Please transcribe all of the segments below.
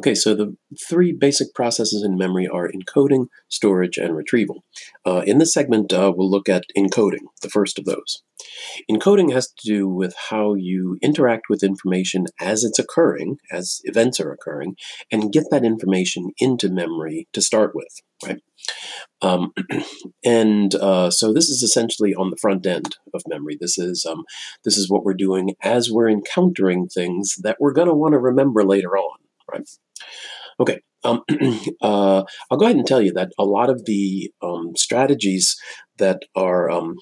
Okay, so the three basic processes in memory are encoding, storage, and retrieval. Uh, in this segment, uh, we'll look at encoding, the first of those. Encoding has to do with how you interact with information as it's occurring, as events are occurring, and get that information into memory to start with, right? Um, and uh, so this is essentially on the front end of memory. This is um, this is what we're doing as we're encountering things that we're going to want to remember later on right? Okay, um, uh, I'll go ahead and tell you that a lot of the um, strategies that are um,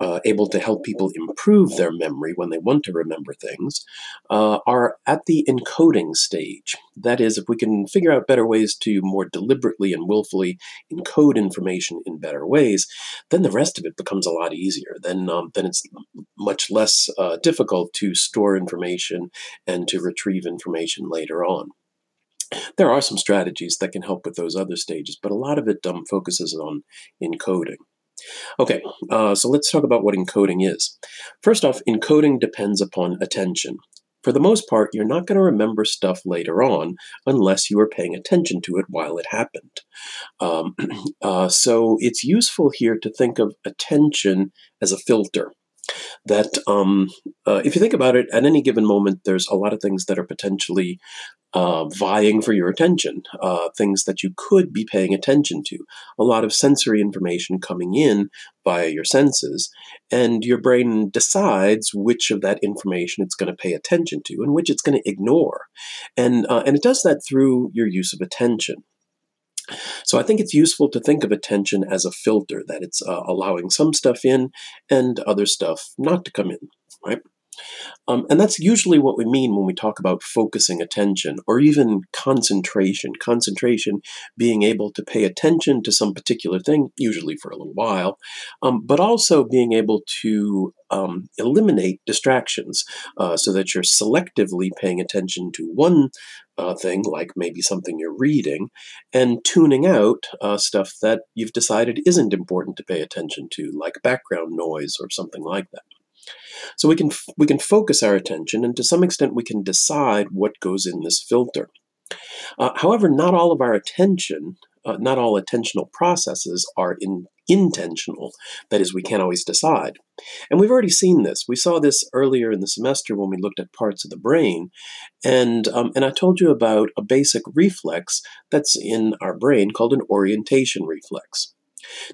uh, able to help people improve their memory when they want to remember things uh, are at the encoding stage. That is, if we can figure out better ways to more deliberately and willfully encode information in better ways, then the rest of it becomes a lot easier. Then, um, then it's much less uh, difficult to store information and to retrieve information later on. There are some strategies that can help with those other stages, but a lot of it um, focuses on encoding. Okay, uh, so let's talk about what encoding is. First off, encoding depends upon attention. For the most part, you're not going to remember stuff later on unless you are paying attention to it while it happened. Um, uh, so it's useful here to think of attention as a filter that um, uh, if you think about it, at any given moment, there's a lot of things that are potentially uh, vying for your attention, uh, things that you could be paying attention to, a lot of sensory information coming in via your senses, and your brain decides which of that information it's going to pay attention to and which it's going to ignore, and uh, and it does that through your use of attention. So I think it's useful to think of attention as a filter, that it's uh, allowing some stuff in and other stuff not to come in, right? Um, and that's usually what we mean when we talk about focusing attention or even concentration. Concentration being able to pay attention to some particular thing, usually for a little while, um, but also being able to um, eliminate distractions uh, so that you're selectively paying attention to one uh, thing, like maybe something you're reading, and tuning out uh, stuff that you've decided isn't important to pay attention to, like background noise or something like that. So we can we can focus our attention, and to some extent, we can decide what goes in this filter. Uh, however, not all of our attention, uh, not all attentional processes are in, intentional. That is, we can't always decide. And we've already seen this. We saw this earlier in the semester when we looked at parts of the brain, and um, and I told you about a basic reflex that's in our brain called an orientation reflex.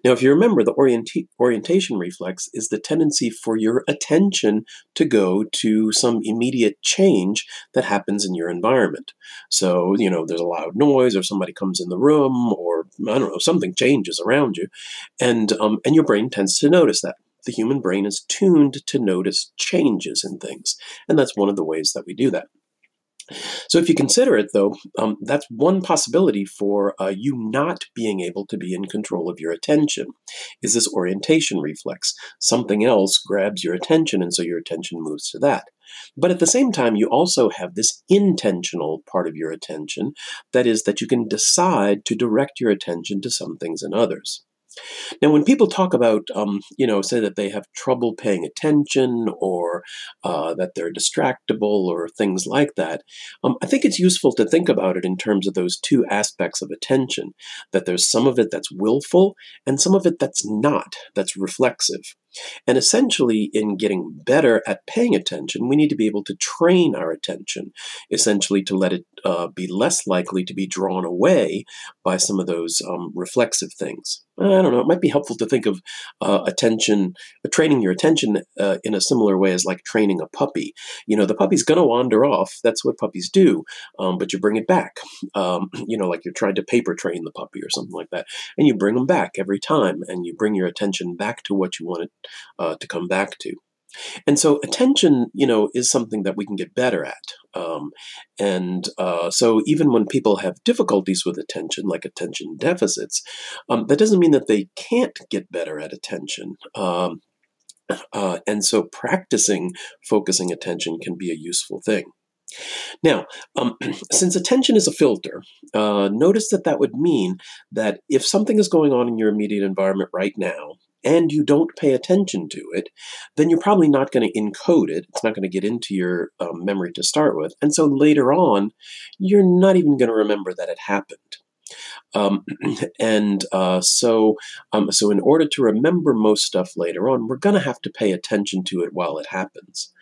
Now, if you remember, the orienta- orientation reflex is the tendency for your attention to go to some immediate change that happens in your environment. So, you know, there's a loud noise, or somebody comes in the room, or I don't know, something changes around you, and um, and your brain tends to notice that. The human brain is tuned to notice changes in things, and that's one of the ways that we do that. So, if you consider it, though, um, that's one possibility for uh, you not being able to be in control of your attention. Is this orientation reflex? Something else grabs your attention, and so your attention moves to that. But at the same time, you also have this intentional part of your attention that is, that you can decide to direct your attention to some things and others. Now, when people talk about, um, you know, say that they have trouble paying attention or uh, that they're distractible or things like that, um, I think it's useful to think about it in terms of those two aspects of attention that there's some of it that's willful and some of it that's not, that's reflexive. And essentially, in getting better at paying attention, we need to be able to train our attention, essentially, to let it uh, be less likely to be drawn away by some of those um, reflexive things. I don't know, it might be helpful to think of uh, attention, uh, training your attention uh, in a similar way as like training a puppy. You know, the puppy's going to wander off. That's what puppies do, um, but you bring it back. Um, you know, like you're trying to paper train the puppy or something like that. And you bring them back every time and you bring your attention back to what you want it uh, to come back to. And so attention, you know, is something that we can get better at. Um, and uh, so even when people have difficulties with attention, like attention deficits, um, that doesn't mean that they can't get better at attention. Um, uh, and so practicing focusing attention can be a useful thing. Now, um, since attention is a filter, uh, notice that that would mean that if something is going on in your immediate environment right now, and you don't pay attention to it, then you're probably not going to encode it. It's not going to get into your um, memory to start with. And so later on, you're not even going to remember that it happened. Um, and uh, so, um, so in order to remember most stuff later on, we're going to have to pay attention to it while it happens.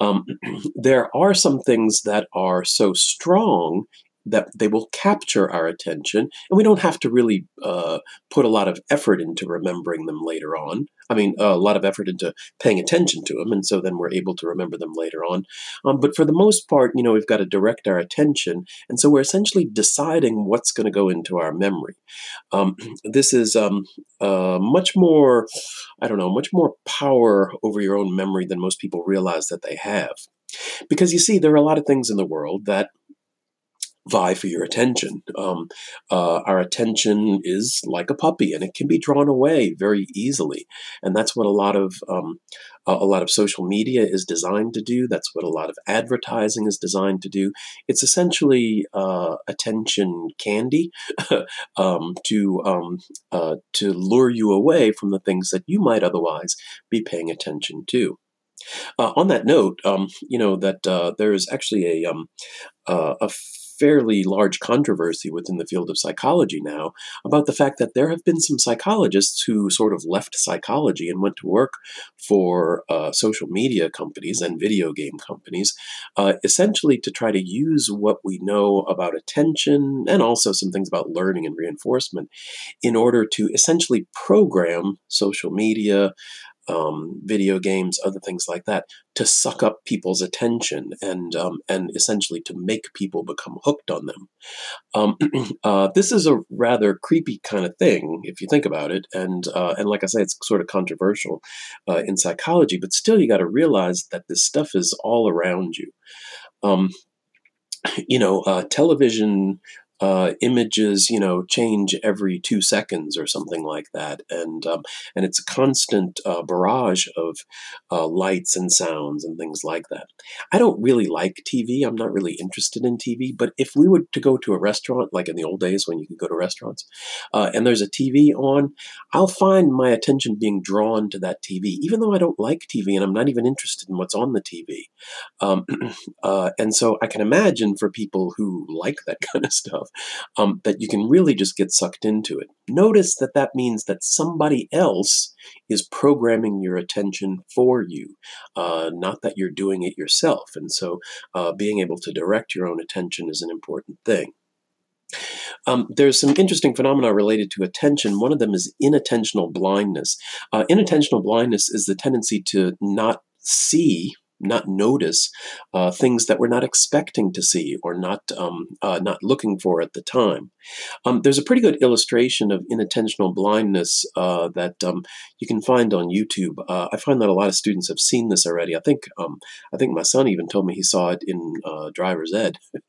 Um, there are some things that are so strong that they will capture our attention, and we don't have to really uh, put a lot of effort into remembering them later on. I mean, a lot of effort into paying attention to them, and so then we're able to remember them later on. Um, but for the most part, you know, we've got to direct our attention, and so we're essentially deciding what's going to go into our memory. Um, this is um, uh, much more, I don't know, much more power over your own memory than most people realize that they have. Because you see, there are a lot of things in the world that vie for your attention. Um, uh, our attention is like a puppy, and it can be drawn away very easily, and that's what a lot of um, a lot of social media is designed to do. That's what a lot of advertising is designed to do. It's essentially uh, attention candy um, to um, uh, to lure you away from the things that you might otherwise be paying attention to. Uh, on that note, um, you know that uh, there is actually a um, uh, a fairly large controversy within the field of psychology now about the fact that there have been some psychologists who sort of left psychology and went to work for uh, social media companies and video game companies, uh, essentially to try to use what we know about attention and also some things about learning and reinforcement in order to essentially program social media, um, video games, other things like that, to suck up people's attention and um, and essentially to make people become hooked on them. Um, uh, this is a rather creepy kind of thing if you think about it, and uh, and like I say, it's sort of controversial uh, in psychology, but still, you got to realize that this stuff is all around you. Um, you know, uh, television uh, images, you know, change every two seconds or something like that, and um, and it's a constant uh, barrage of uh, lights and sounds and things like that. I don't really like TV. I'm not really interested in TV. But if we were to go to a restaurant, like in the old days when you could go to restaurants, uh, and there's a TV on, I'll find my attention being drawn to that TV, even though I don't like TV and I'm not even interested in what's on the TV. Um, uh, and so I can imagine for people who like that kind of stuff um, that you can really just get sucked into it. Notice that that means that somebody else is programming your attention for you, uh, not that you're doing it yourself. And so uh, being able to direct your own attention is an important thing. Um, there's some interesting phenomena related to attention. One of them is inattentional blindness. Uh, inattentional blindness is the tendency to not see not notice uh, things that we're not expecting to see or not um, uh, not looking for at the time. Um, there's a pretty good illustration of inattentional blindness uh, that um, you can find on YouTube. Uh, I find that a lot of students have seen this already. I think um, I think my son even told me he saw it in uh, driver's ed.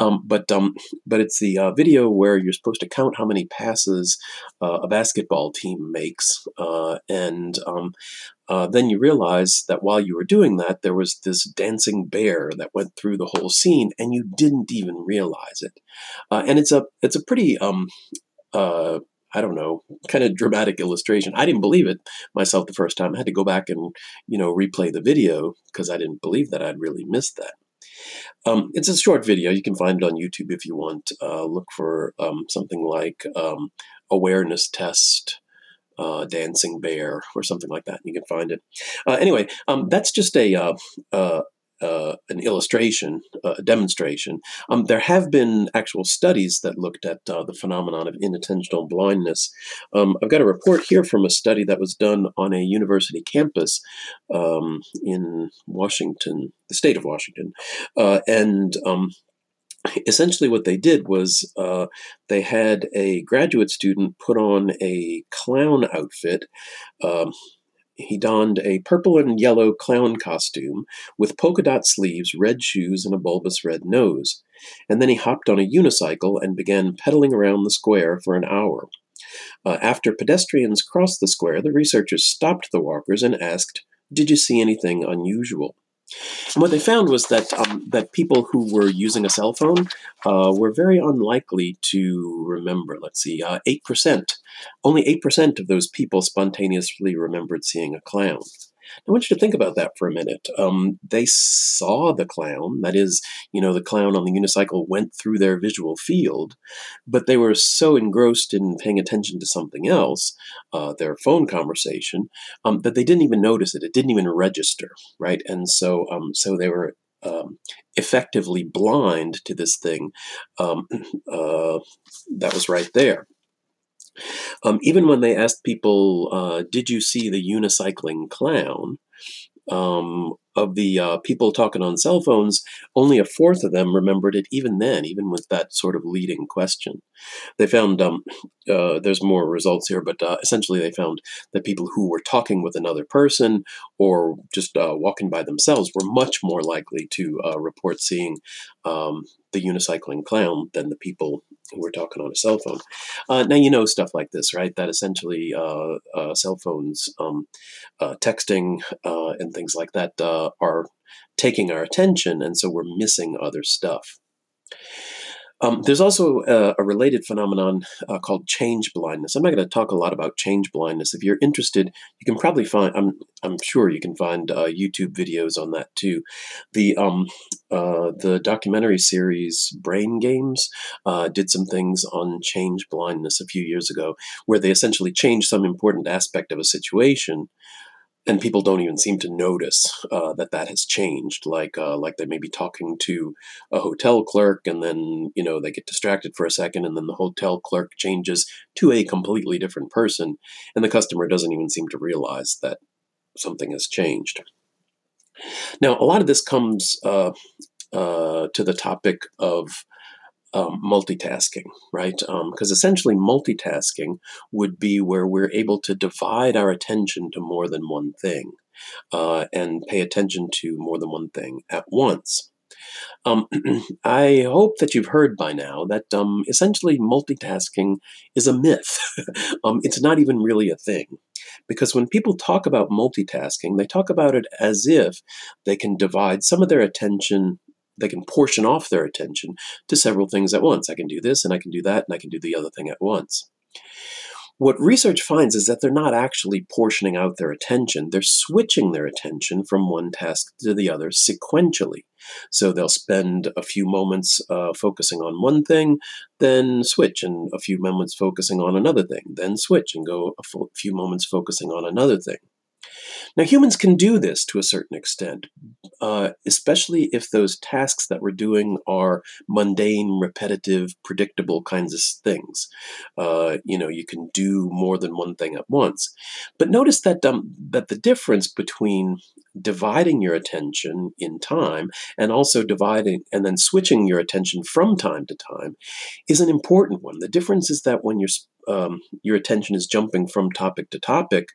Um, but um, but it's the uh, video where you're supposed to count how many passes a basketball team makes, and uh, then you realize that while you were doing that, there was this dancing bear that went through the whole scene, and you didn't even realize it. Uh, and it's a it's a pretty um, uh, I don't know, kind of dramatic illustration. I didn't believe it myself the first time. I had to go back and you know replay the video because I didn't believe that I'd really missed that. Um, it's a short video. You can find it on YouTube if you want. Uh, look for um, something like um, awareness test uh, dancing bear or something like that. You can find it. Uh, anyway, um, that's just a uh, uh, uh an illustration, a demonstration. Um, there have been actual studies that looked at uh, the phenomenon of inattentional blindness. Um, I've got a report here from a study that was done on a university campus um, in Washington, the state of Washington, and um, essentially what they did was uh, they had a graduate student put on a clown outfit. Um, he donned a purple and yellow clown costume with polka dot sleeves, red shoes, and a bulbous red nose. And then he hopped on a unicycle and began pedaling around the square for an hour. Uh, after pedestrians crossed the square, the researchers stopped the walkers and asked, Did you see anything unusual? And what they found was that um, that people who were using a cell phone uh, were very unlikely to remember. Let's see, uh, eight percent. Only eight percent of those people spontaneously remembered seeing a clown. I want you to think about that for a minute. Um, they saw the clown, that is, you know, the clown on the unicycle went through their visual field, but they were so engrossed in paying attention to something else, uh, their phone conversation, um, that they didn't even notice it. It didn't even register, right? And so, um, so they were um, effectively blind to this thing um, uh, that was right there. Um, even when they asked people, uh, "Did you see the unicycling clown?" Um, of the uh, people talking on cell phones, only a fourth of them remembered it. Even then, even with that sort of leading question, they found um, uh, there's more results here, but uh, essentially they found that people who were talking with another person or just uh, walking by themselves were much more likely to uh, report seeing um, the unicycling clown than the people who were talking on a cell phone. Uh, now you know stuff like this, right? That essentially uh, uh, cell phones, um, uh, texting, uh, and things like that uh, are taking our attention, and so we're missing other stuff. Um, there's also a, a related phenomenon uh, called change blindness. I'm not going to talk a lot about change blindness. If you're interested, you can probably find. I'm I'm sure you can find uh, YouTube videos on that too. The um, uh, the documentary series Brain Games uh, did some things on change blindness a few years ago, where they essentially changed some important aspect of a situation and people don't even seem to notice uh, that that has changed. Like uh, like they may be talking to a hotel clerk, and then you know they get distracted for a second, and then the hotel clerk changes to a completely different person, and the customer doesn't even seem to realize that something has changed. Now, a lot of this comes uh, uh to the topic of um, multitasking, right? Because um, essentially, multitasking would be where we're able to divide our attention to more than one thing uh, and pay attention to more than one thing at once. Um, I hope that you've heard by now that um, essentially multitasking is a myth. um, it's not even really a thing. Because when people talk about multitasking, they talk about it as if they can divide some of their attention they can portion off their attention to several things at once. I can do this and I can do that and I can do the other thing at once. What research finds is that they're not actually portioning out their attention, they're switching their attention from one task to the other sequentially. So they'll spend a few moments uh, focusing on one thing, then switch, and a few moments focusing on another thing, then switch and go a few moments focusing on another thing. Now, humans can do this to a certain extent, uh, especially if those tasks that we're doing are mundane, repetitive, predictable kinds of things. Uh, you know, you can do more than one thing at once. But notice that um, that the difference between dividing your attention in time and also dividing and then switching your attention from time to time is an important one. The difference is that when your um, your attention is jumping from topic to topic,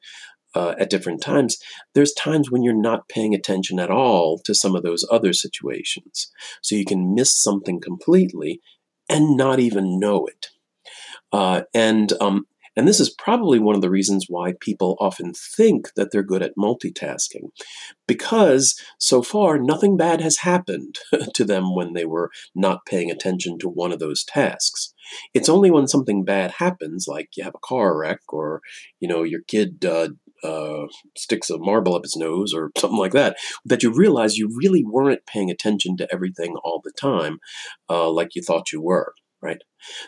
uh, at different times, there's times when you're not paying attention at all to some of those other situations. So you can miss something completely and not even know it. Uh, and um, and this is probably one of the reasons why people often think that they're good at multitasking, because so far nothing bad has happened to them when they were not paying attention to one of those tasks. It's only when something bad happens, like you have a car wreck or you know your kid uh, uh, sticks a marble up his nose or something like that, that you realize you really weren't paying attention to everything all the time uh, like you thought you were, right?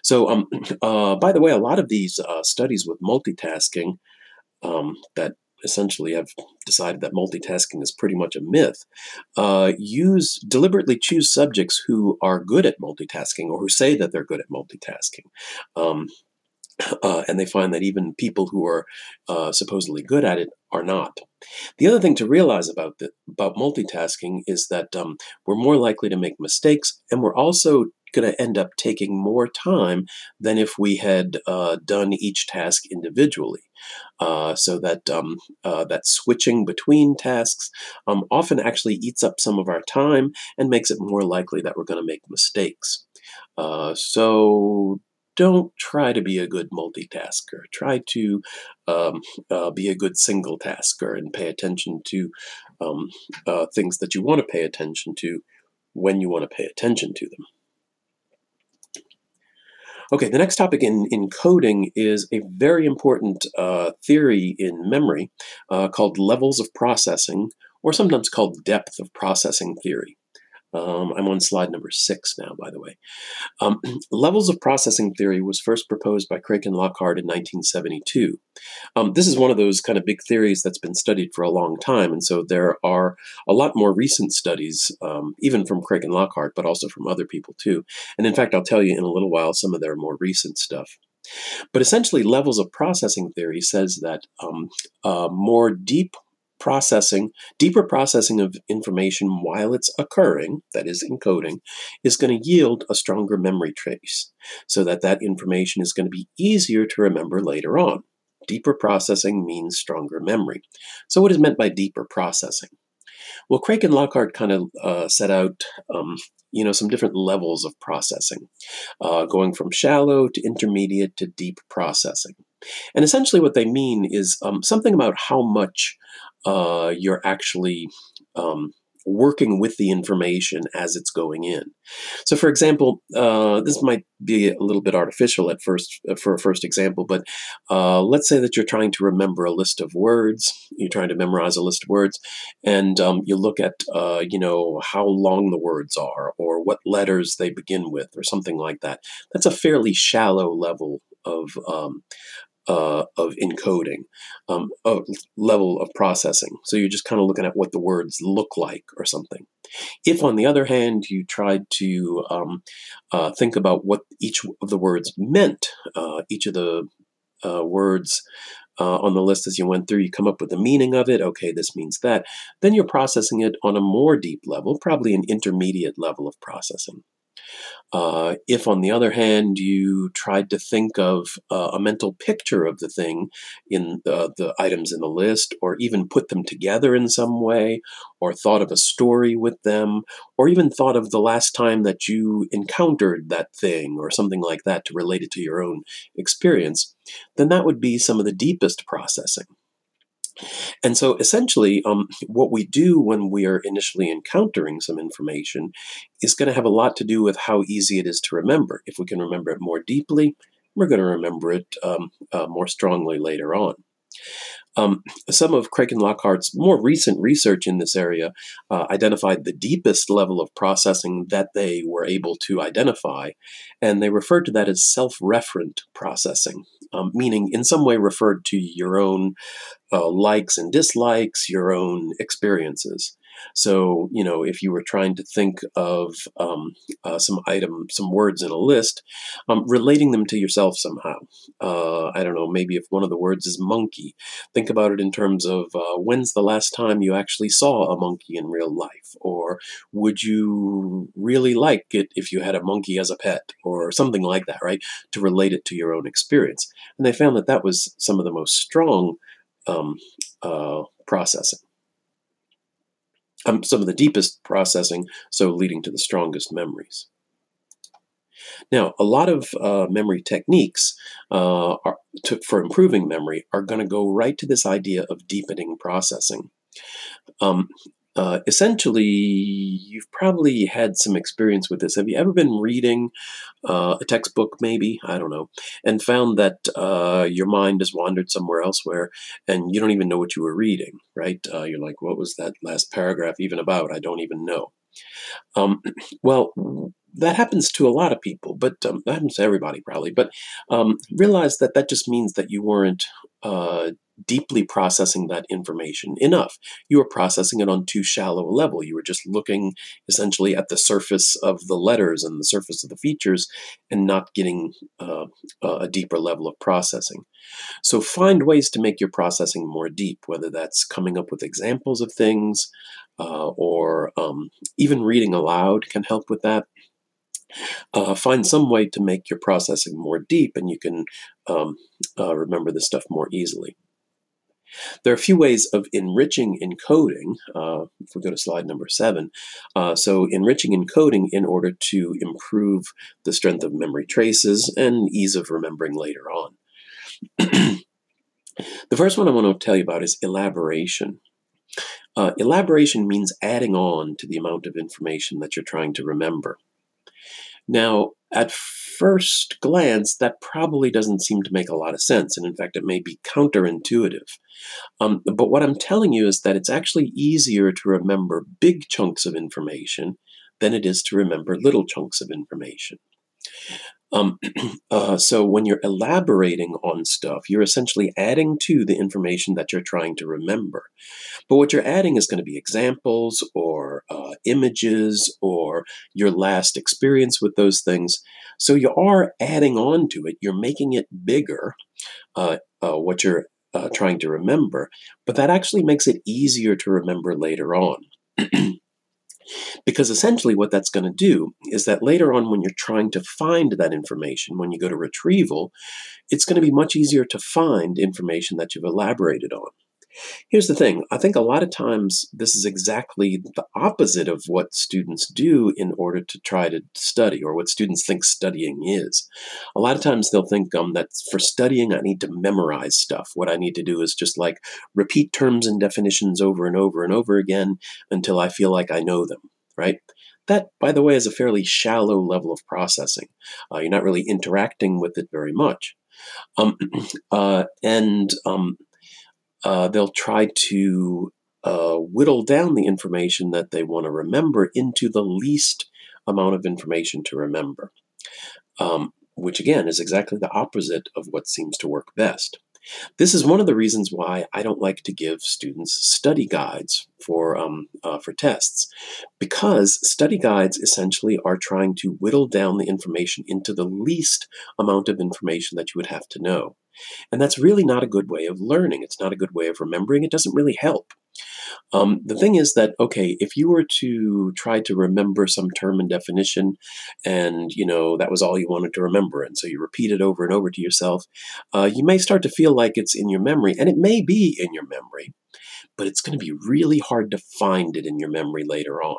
So, um, uh, by the way, a lot of these uh, studies with multitasking um, that essentially have decided that multitasking is pretty much a myth, uh, use deliberately choose subjects who are good at multitasking or who say that they're good at multitasking. Um, uh, and they find that even people who are uh, supposedly good at it are not. The other thing to realize about the, about multitasking is that um, we're more likely to make mistakes, and we're also going to end up taking more time than if we had uh, done each task individually. Uh, so that um, uh, that switching between tasks um, often actually eats up some of our time and makes it more likely that we're going to make mistakes. Uh, so don't try to be a good multitasker. Try to um, uh, be a good single tasker and pay attention to um, uh, things that you want to pay attention to when you want to pay attention to them. Okay, the next topic in, in coding is a very important uh, theory in memory uh, called levels of processing, or sometimes called depth of processing theory. Um, I'm on slide number six now, by the way. Um, levels of processing theory was first proposed by Craik and Lockhart in 1972. Um, this is one of those kind of big theories that's been studied for a long time, and so there are a lot more recent studies, um, even from Craik and Lockhart, but also from other people too. And in fact, I'll tell you in a little while some of their more recent stuff. But essentially, levels of processing theory says that um, uh, more deep processing, deeper processing of information while it's occurring, that is encoding, is going to yield a stronger memory trace so that that information is going to be easier to remember later on. Deeper processing means stronger memory. So what is meant by deeper processing? Well, Craik and Lockhart kind of uh, set out, um, you know, some different levels of processing, uh, going from shallow to intermediate to deep processing. And essentially, what they mean is um, something about how much uh, you're actually um, working with the information as it's going in. So, for example, uh, this might be a little bit artificial at first uh, for a first example, but uh, let's say that you're trying to remember a list of words. You're trying to memorize a list of words, and um, you look at uh, you know how long the words are, or what letters they begin with, or something like that. That's a fairly shallow level of um, uh, of encoding, um, a level of processing. So you're just kind of looking at what the words look like or something. If, on the other hand, you tried to um, uh, think about what each of the words meant, uh, each of the uh, words uh, on the list as you went through, you come up with the meaning of it. Okay, this means that. Then you're processing it on a more deep level, probably an intermediate level of processing. Uh, if, on the other hand, you tried to think of uh, a mental picture of the thing in the, the items in the list, or even put them together in some way, or thought of a story with them, or even thought of the last time that you encountered that thing, or something like that to relate it to your own experience, then that would be some of the deepest processing. And so essentially, um, what we do when we are initially encountering some information is going to have a lot to do with how easy it is to remember. If we can remember it more deeply, we're going to remember it um, uh, more strongly later on. Um, some of Craik and Lockhart's more recent research in this area uh, identified the deepest level of processing that they were able to identify, and they referred to that as self referent processing, um, meaning in some way referred to your own uh, likes and dislikes, your own experiences. So, you know, if you were trying to think of um, uh, some item, some words in a list, um, relating them to yourself somehow. Uh, I don't know, maybe if one of the words is monkey, think about it in terms of uh, when's the last time you actually saw a monkey in real life? Or would you really like it if you had a monkey as a pet? Or something like that, right? To relate it to your own experience. And they found that that was some of the most strong um, uh, processing um, some of the deepest processing, so leading to the strongest memories. Now, a lot of uh, memory techniques uh, are, to, for improving memory are going to go right to this idea of deepening processing. Um, uh, essentially, you've probably had some experience with this. Have you ever been reading uh, a textbook, maybe? I don't know, and found that uh, your mind has wandered somewhere elsewhere and you don't even know what you were reading, right? Uh, you're like, what was that last paragraph even about? I don't even know. Um, well, that happens to a lot of people, but um, that happens to everybody probably. But um, realize that that just means that you weren't uh, deeply processing that information enough. You were processing it on too shallow a level. You were just looking essentially at the surface of the letters and the surface of the features and not getting uh, a deeper level of processing. So find ways to make your processing more deep, whether that's coming up with examples of things uh, or um, even reading aloud can help with that. Uh, find some way to make your processing more deep and you can um, uh, remember this stuff more easily. There are a few ways of enriching encoding. Uh, if we go to slide number seven, uh, so enriching encoding in order to improve the strength of memory traces and ease of remembering later on. the first one I want to tell you about is elaboration. Uh, elaboration means adding on to the amount of information that you're trying to remember. Now, at first glance, that probably doesn't seem to make a lot of sense, and in fact, it may be counterintuitive. Um, but what I'm telling you is that it's actually easier to remember big chunks of information than it is to remember little chunks of information. Um, uh, so when you're elaborating on stuff, you're essentially adding to the information that you're trying to remember. But what you're adding is going to be examples or uh, images or your last experience with those things. So you are adding on to it. You're making it bigger, uh, uh what you're uh, trying to remember. But that actually makes it easier to remember later on. Because essentially, what that's going to do is that later on, when you're trying to find that information, when you go to retrieval, it's going to be much easier to find information that you've elaborated on. Here's the thing I think a lot of times this is exactly the opposite of what students do in order to try to study or what students think studying is. A lot of times they'll think um, that for studying, I need to memorize stuff. What I need to do is just like repeat terms and definitions over and over and over again until I feel like I know them, right? That, by the way, is a fairly shallow level of processing. Uh, you're not really interacting with it very much. Um, uh, and um, uh, they'll try to uh, whittle down the information that they want to remember into the least amount of information to remember, um, which again is exactly the opposite of what seems to work best. This is one of the reasons why I don't like to give students study guides for um, uh, for tests, because study guides essentially are trying to whittle down the information into the least amount of information that you would have to know. And that's really not a good way of learning. It's not a good way of remembering. It doesn't really help. Um, the thing is that okay, if you were to try to remember some term and definition, and you know that was all you wanted to remember, and so you repeat it over and over to yourself, uh, you may start to feel like it's in your memory, and it may be in your memory but it's going to be really hard to find it in your memory later on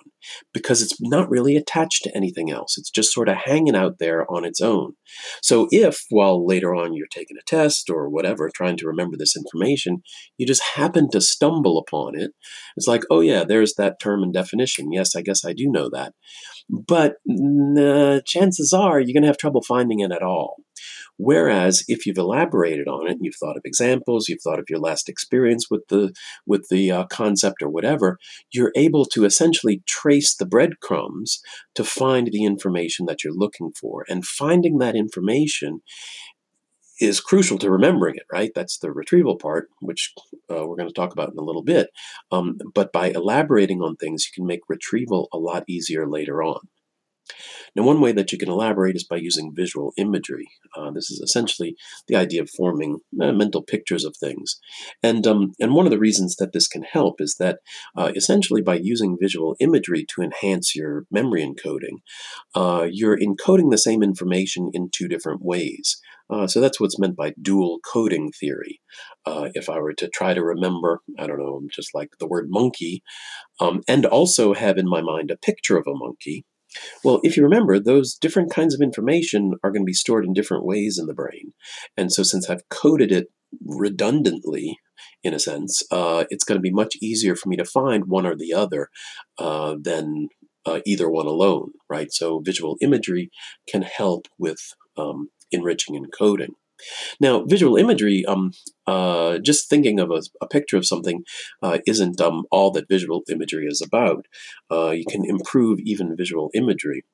because it's not really attached to anything else. It's just sort of hanging out there on its own. So, if while later on you're taking a test or whatever, trying to remember this information, you just happen to stumble upon it, it's like, oh, yeah, there's that term and definition. Yes, I guess I do know that. But uh, chances are you're going to have trouble finding it at all. Whereas if you've elaborated on it, and you've thought of examples, you've thought of your last experience with the with the uh, concept or whatever, you're able to essentially trace the breadcrumbs to find the information that you're looking for. And finding that information is crucial to remembering it, right? That's the retrieval part, which uh, we're going to talk about in a little bit. Um, but by elaborating on things, you can make retrieval a lot easier later on. Now, one way that you can elaborate is by using visual imagery. Uh, this is essentially the idea of forming uh, mental pictures of things. And, um, and one of the reasons that this can help is that uh, essentially by using visual imagery to enhance your memory encoding, uh, you're encoding the same information in two different ways. Uh, so that's what's meant by dual coding theory. Uh, if I were to try to remember, I don't know, just like the word monkey, um, and also have in my mind a picture of a monkey, well, if you remember, those different kinds of information are going to be stored in different ways in the brain. And so, since I've coded it redundantly, in a sense, uh, it's going to be much easier for me to find one or the other uh, than uh, either one alone, right? So, visual imagery can help with um, enriching encoding. Now, visual imagery, um, uh, just thinking of a, a picture of something uh, isn't um, all that visual imagery is about. Uh, you can improve even visual imagery.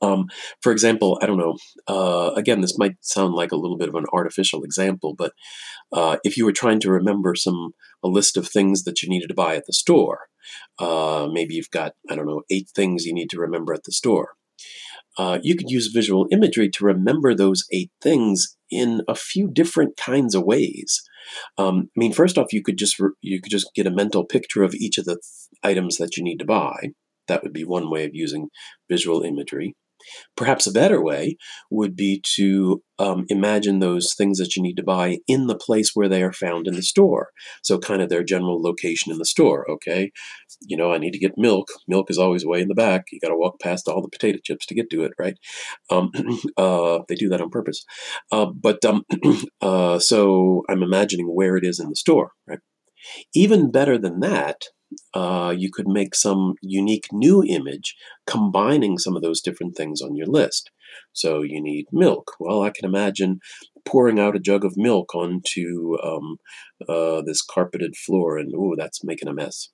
Um, for example, I don't know, uh, again, this might sound like a little bit of an artificial example, but uh, if you were trying to remember some, a list of things that you needed to buy at the store, uh, maybe you've got, I don't know, eight things you need to remember at the store uh, you could use visual imagery to remember those eight things in a few different kinds of ways. Um, I mean, first off, you could just re- you could just get a mental picture of each of the th- items that you need to buy. That would be one way of using visual imagery. Perhaps a better way would be to um, imagine those things that you need to buy in the place where they are found in the store. So, kind of their general location in the store. Okay, you know, I need to get milk. Milk is always way in the back. You got to walk past all the potato chips to get to it, right? Um, uh, they do that on purpose. Uh, but um, uh, so I'm imagining where it is in the store, right? Even better than that, uh, you could make some unique new image combining some of those different things on your list. So you need milk. Well, I can imagine pouring out a jug of milk onto um, uh, this carpeted floor, and oh, that's making a mess.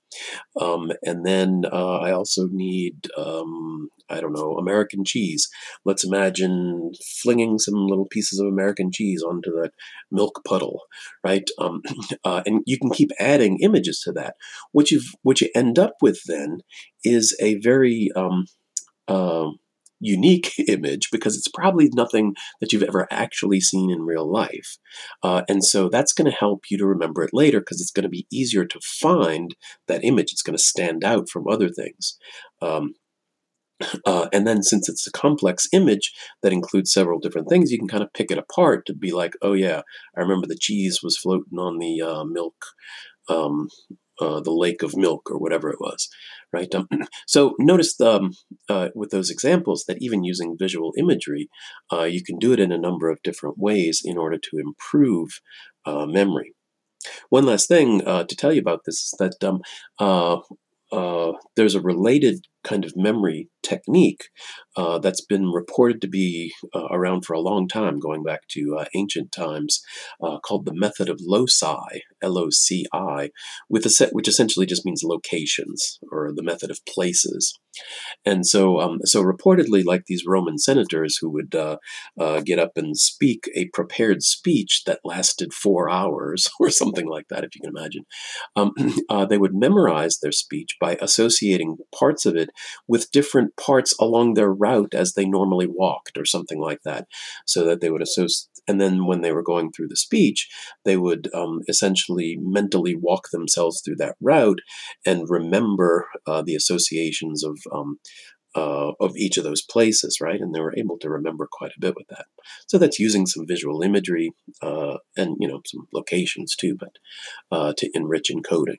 Um, and then uh, I also need, um, I don't know, American cheese. Let's imagine flinging some little pieces of American cheese onto that milk puddle, right? Um, uh, and you can keep adding images to that. What you what you end up with then is a very um, uh, unique image because it's probably nothing that you've ever actually seen in real life. Uh, and so that's going to help you to remember it later because it's going to be easier to find that image. It's going to stand out from other things. Um, uh, and then, since it's a complex image that includes several different things, you can kind of pick it apart to be like, oh, yeah, I remember the cheese was floating on the uh, milk um, uh, the lake of milk or whatever it was, right? Um, so notice um, uh, with those examples that even using visual imagery, uh, you can do it in a number of different ways in order to improve uh, memory. One last thing uh, to tell you about this is that um, there's a related kind of memory technique uh, that's been reported to be uh, around for a long time, going back to uh, ancient times, uh, called the method of loci, L-O-C-I, with a set, which essentially just means locations or the method of places. And so, um, so reportedly, like these Roman senators who would uh, uh, get up and speak a prepared speech that lasted four hours or something like that, if you can imagine, um, they would memorize their speech by associating parts of it with different parts along their route as they normally walked or something like that, so that they would associate. And then when they were going through the speech, they would um, essentially mentally walk themselves through that route and remember uh, the associations of um, uh, of each of those places, right? And they were able to remember quite a bit with that. So that's using some visual imagery uh, and you know some locations too, but uh, to enrich encoding.